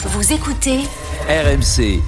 Vous écoutez RMC.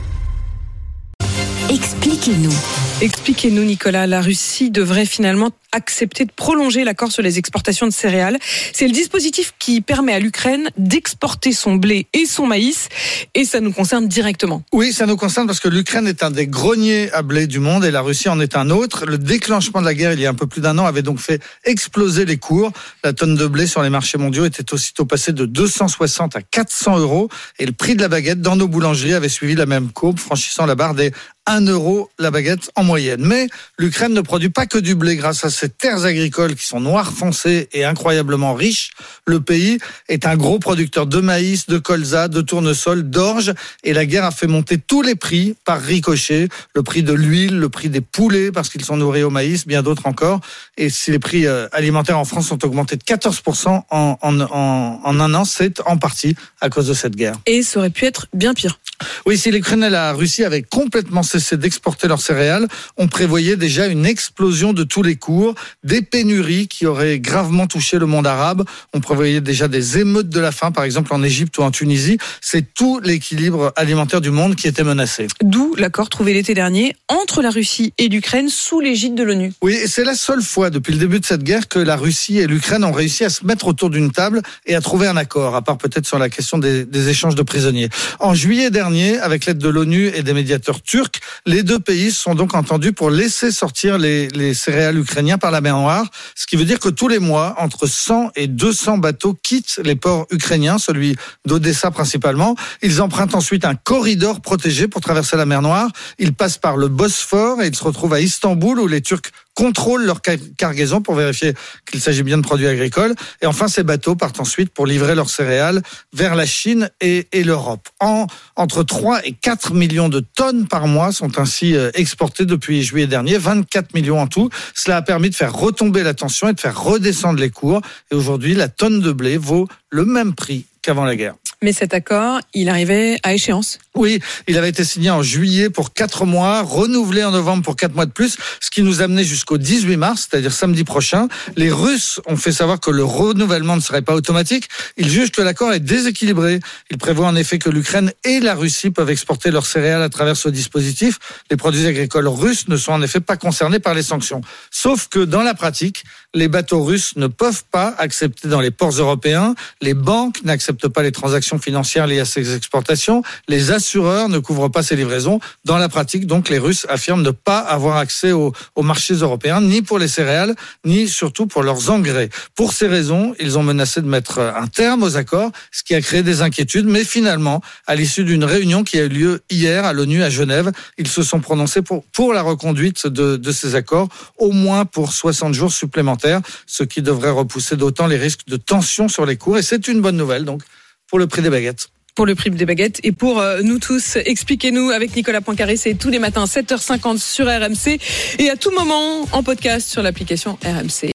Expliquez-nous. Expliquez-nous, Nicolas. La Russie devrait finalement accepter de prolonger l'accord sur les exportations de céréales. C'est le dispositif qui permet à l'Ukraine d'exporter son blé et son maïs, et ça nous concerne directement. Oui, ça nous concerne parce que l'Ukraine est un des greniers à blé du monde et la Russie en est un autre. Le déclenchement de la guerre il y a un peu plus d'un an avait donc fait exploser les cours. La tonne de blé sur les marchés mondiaux était aussitôt passée de 260 à 400 euros et le prix de la baguette dans nos boulangeries avait suivi la même courbe, franchissant la barre des 1 euro la baguette en moyenne. Mais l'Ukraine ne produit pas que du blé grâce à ses terres agricoles qui sont noires foncées et incroyablement riches. Le pays est un gros producteur de maïs, de colza, de tournesol, d'orge et la guerre a fait monter tous les prix par ricochet. Le prix de l'huile, le prix des poulets parce qu'ils sont nourris au maïs, bien d'autres encore. Et si les prix euh, alimentaires en France ont augmenté de 14% en, en, en, en un an, c'est en partie à cause de cette guerre. Et ça aurait pu être bien pire. Oui, si l'Ukraine et la Russie avaient complètement cessé d'exporter leurs céréales, on prévoyait déjà une explosion de tous les cours, des pénuries qui auraient gravement touché le monde arabe. On prévoyait déjà des émeutes de la faim, par exemple en Égypte ou en Tunisie. C'est tout l'équilibre alimentaire du monde qui était menacé. D'où l'accord trouvé l'été dernier entre la Russie et l'Ukraine sous l'égide de l'ONU. Oui, et c'est la seule fois depuis le début de cette guerre que la Russie et l'Ukraine ont réussi à se mettre autour d'une table et à trouver un accord, à part peut-être sur la question des, des échanges de prisonniers. En juillet dernier, avec l'aide de l'ONU et des médiateurs turcs, les deux pays sont donc entendus pour laisser sortir les, les céréales ukrainiens par la mer Noire, ce qui veut dire que tous les mois, entre 100 et 200 bateaux quittent les ports ukrainiens, celui d'Odessa principalement. Ils empruntent ensuite un corridor protégé pour traverser la mer Noire. Ils passent par le Bosphore et ils se retrouvent à Istanbul où les Turcs contrôlent leur cargaison pour vérifier qu'il s'agit bien de produits agricoles. Et enfin, ces bateaux partent ensuite pour livrer leurs céréales vers la Chine et, l'Europe. En, entre 3 et 4 millions de tonnes par mois sont ainsi euh, exportées depuis juillet dernier, 24 millions en tout. Cela a permis de faire retomber la tension et de faire redescendre les cours. Et aujourd'hui, la tonne de blé vaut le même prix qu'avant la guerre. Mais cet accord, il arrivait à échéance. Oui, il avait été signé en juillet pour quatre mois, renouvelé en novembre pour quatre mois de plus, ce qui nous amenait jusqu'au 18 mars, c'est-à-dire samedi prochain. Les Russes ont fait savoir que le renouvellement ne serait pas automatique. Ils jugent que l'accord est déséquilibré. Ils prévoient en effet que l'Ukraine et la Russie peuvent exporter leurs céréales à travers ce dispositif. Les produits agricoles russes ne sont en effet pas concernés par les sanctions. Sauf que dans la pratique, les bateaux russes ne peuvent pas accepter dans les ports européens. Les banques n'acceptent pas les transactions financières liées à ces exportations. Les assureurs ne couvrent pas ces livraisons. Dans la pratique, donc, les Russes affirment ne pas avoir accès aux, marchés européens, ni pour les céréales, ni surtout pour leurs engrais. Pour ces raisons, ils ont menacé de mettre un terme aux accords, ce qui a créé des inquiétudes. Mais finalement, à l'issue d'une réunion qui a eu lieu hier à l'ONU à Genève, ils se sont prononcés pour, pour la reconduite de, de ces accords, au moins pour 60 jours supplémentaires, ce qui devrait repousser d'autant les risques de tension sur les cours. Et c'est une bonne nouvelle, donc, pour le prix des baguettes pour le prix des baguettes et pour euh, nous tous. Expliquez-nous avec Nicolas Poincaré, c'est tous les matins 7h50 sur RMC et à tout moment en podcast sur l'application RMC.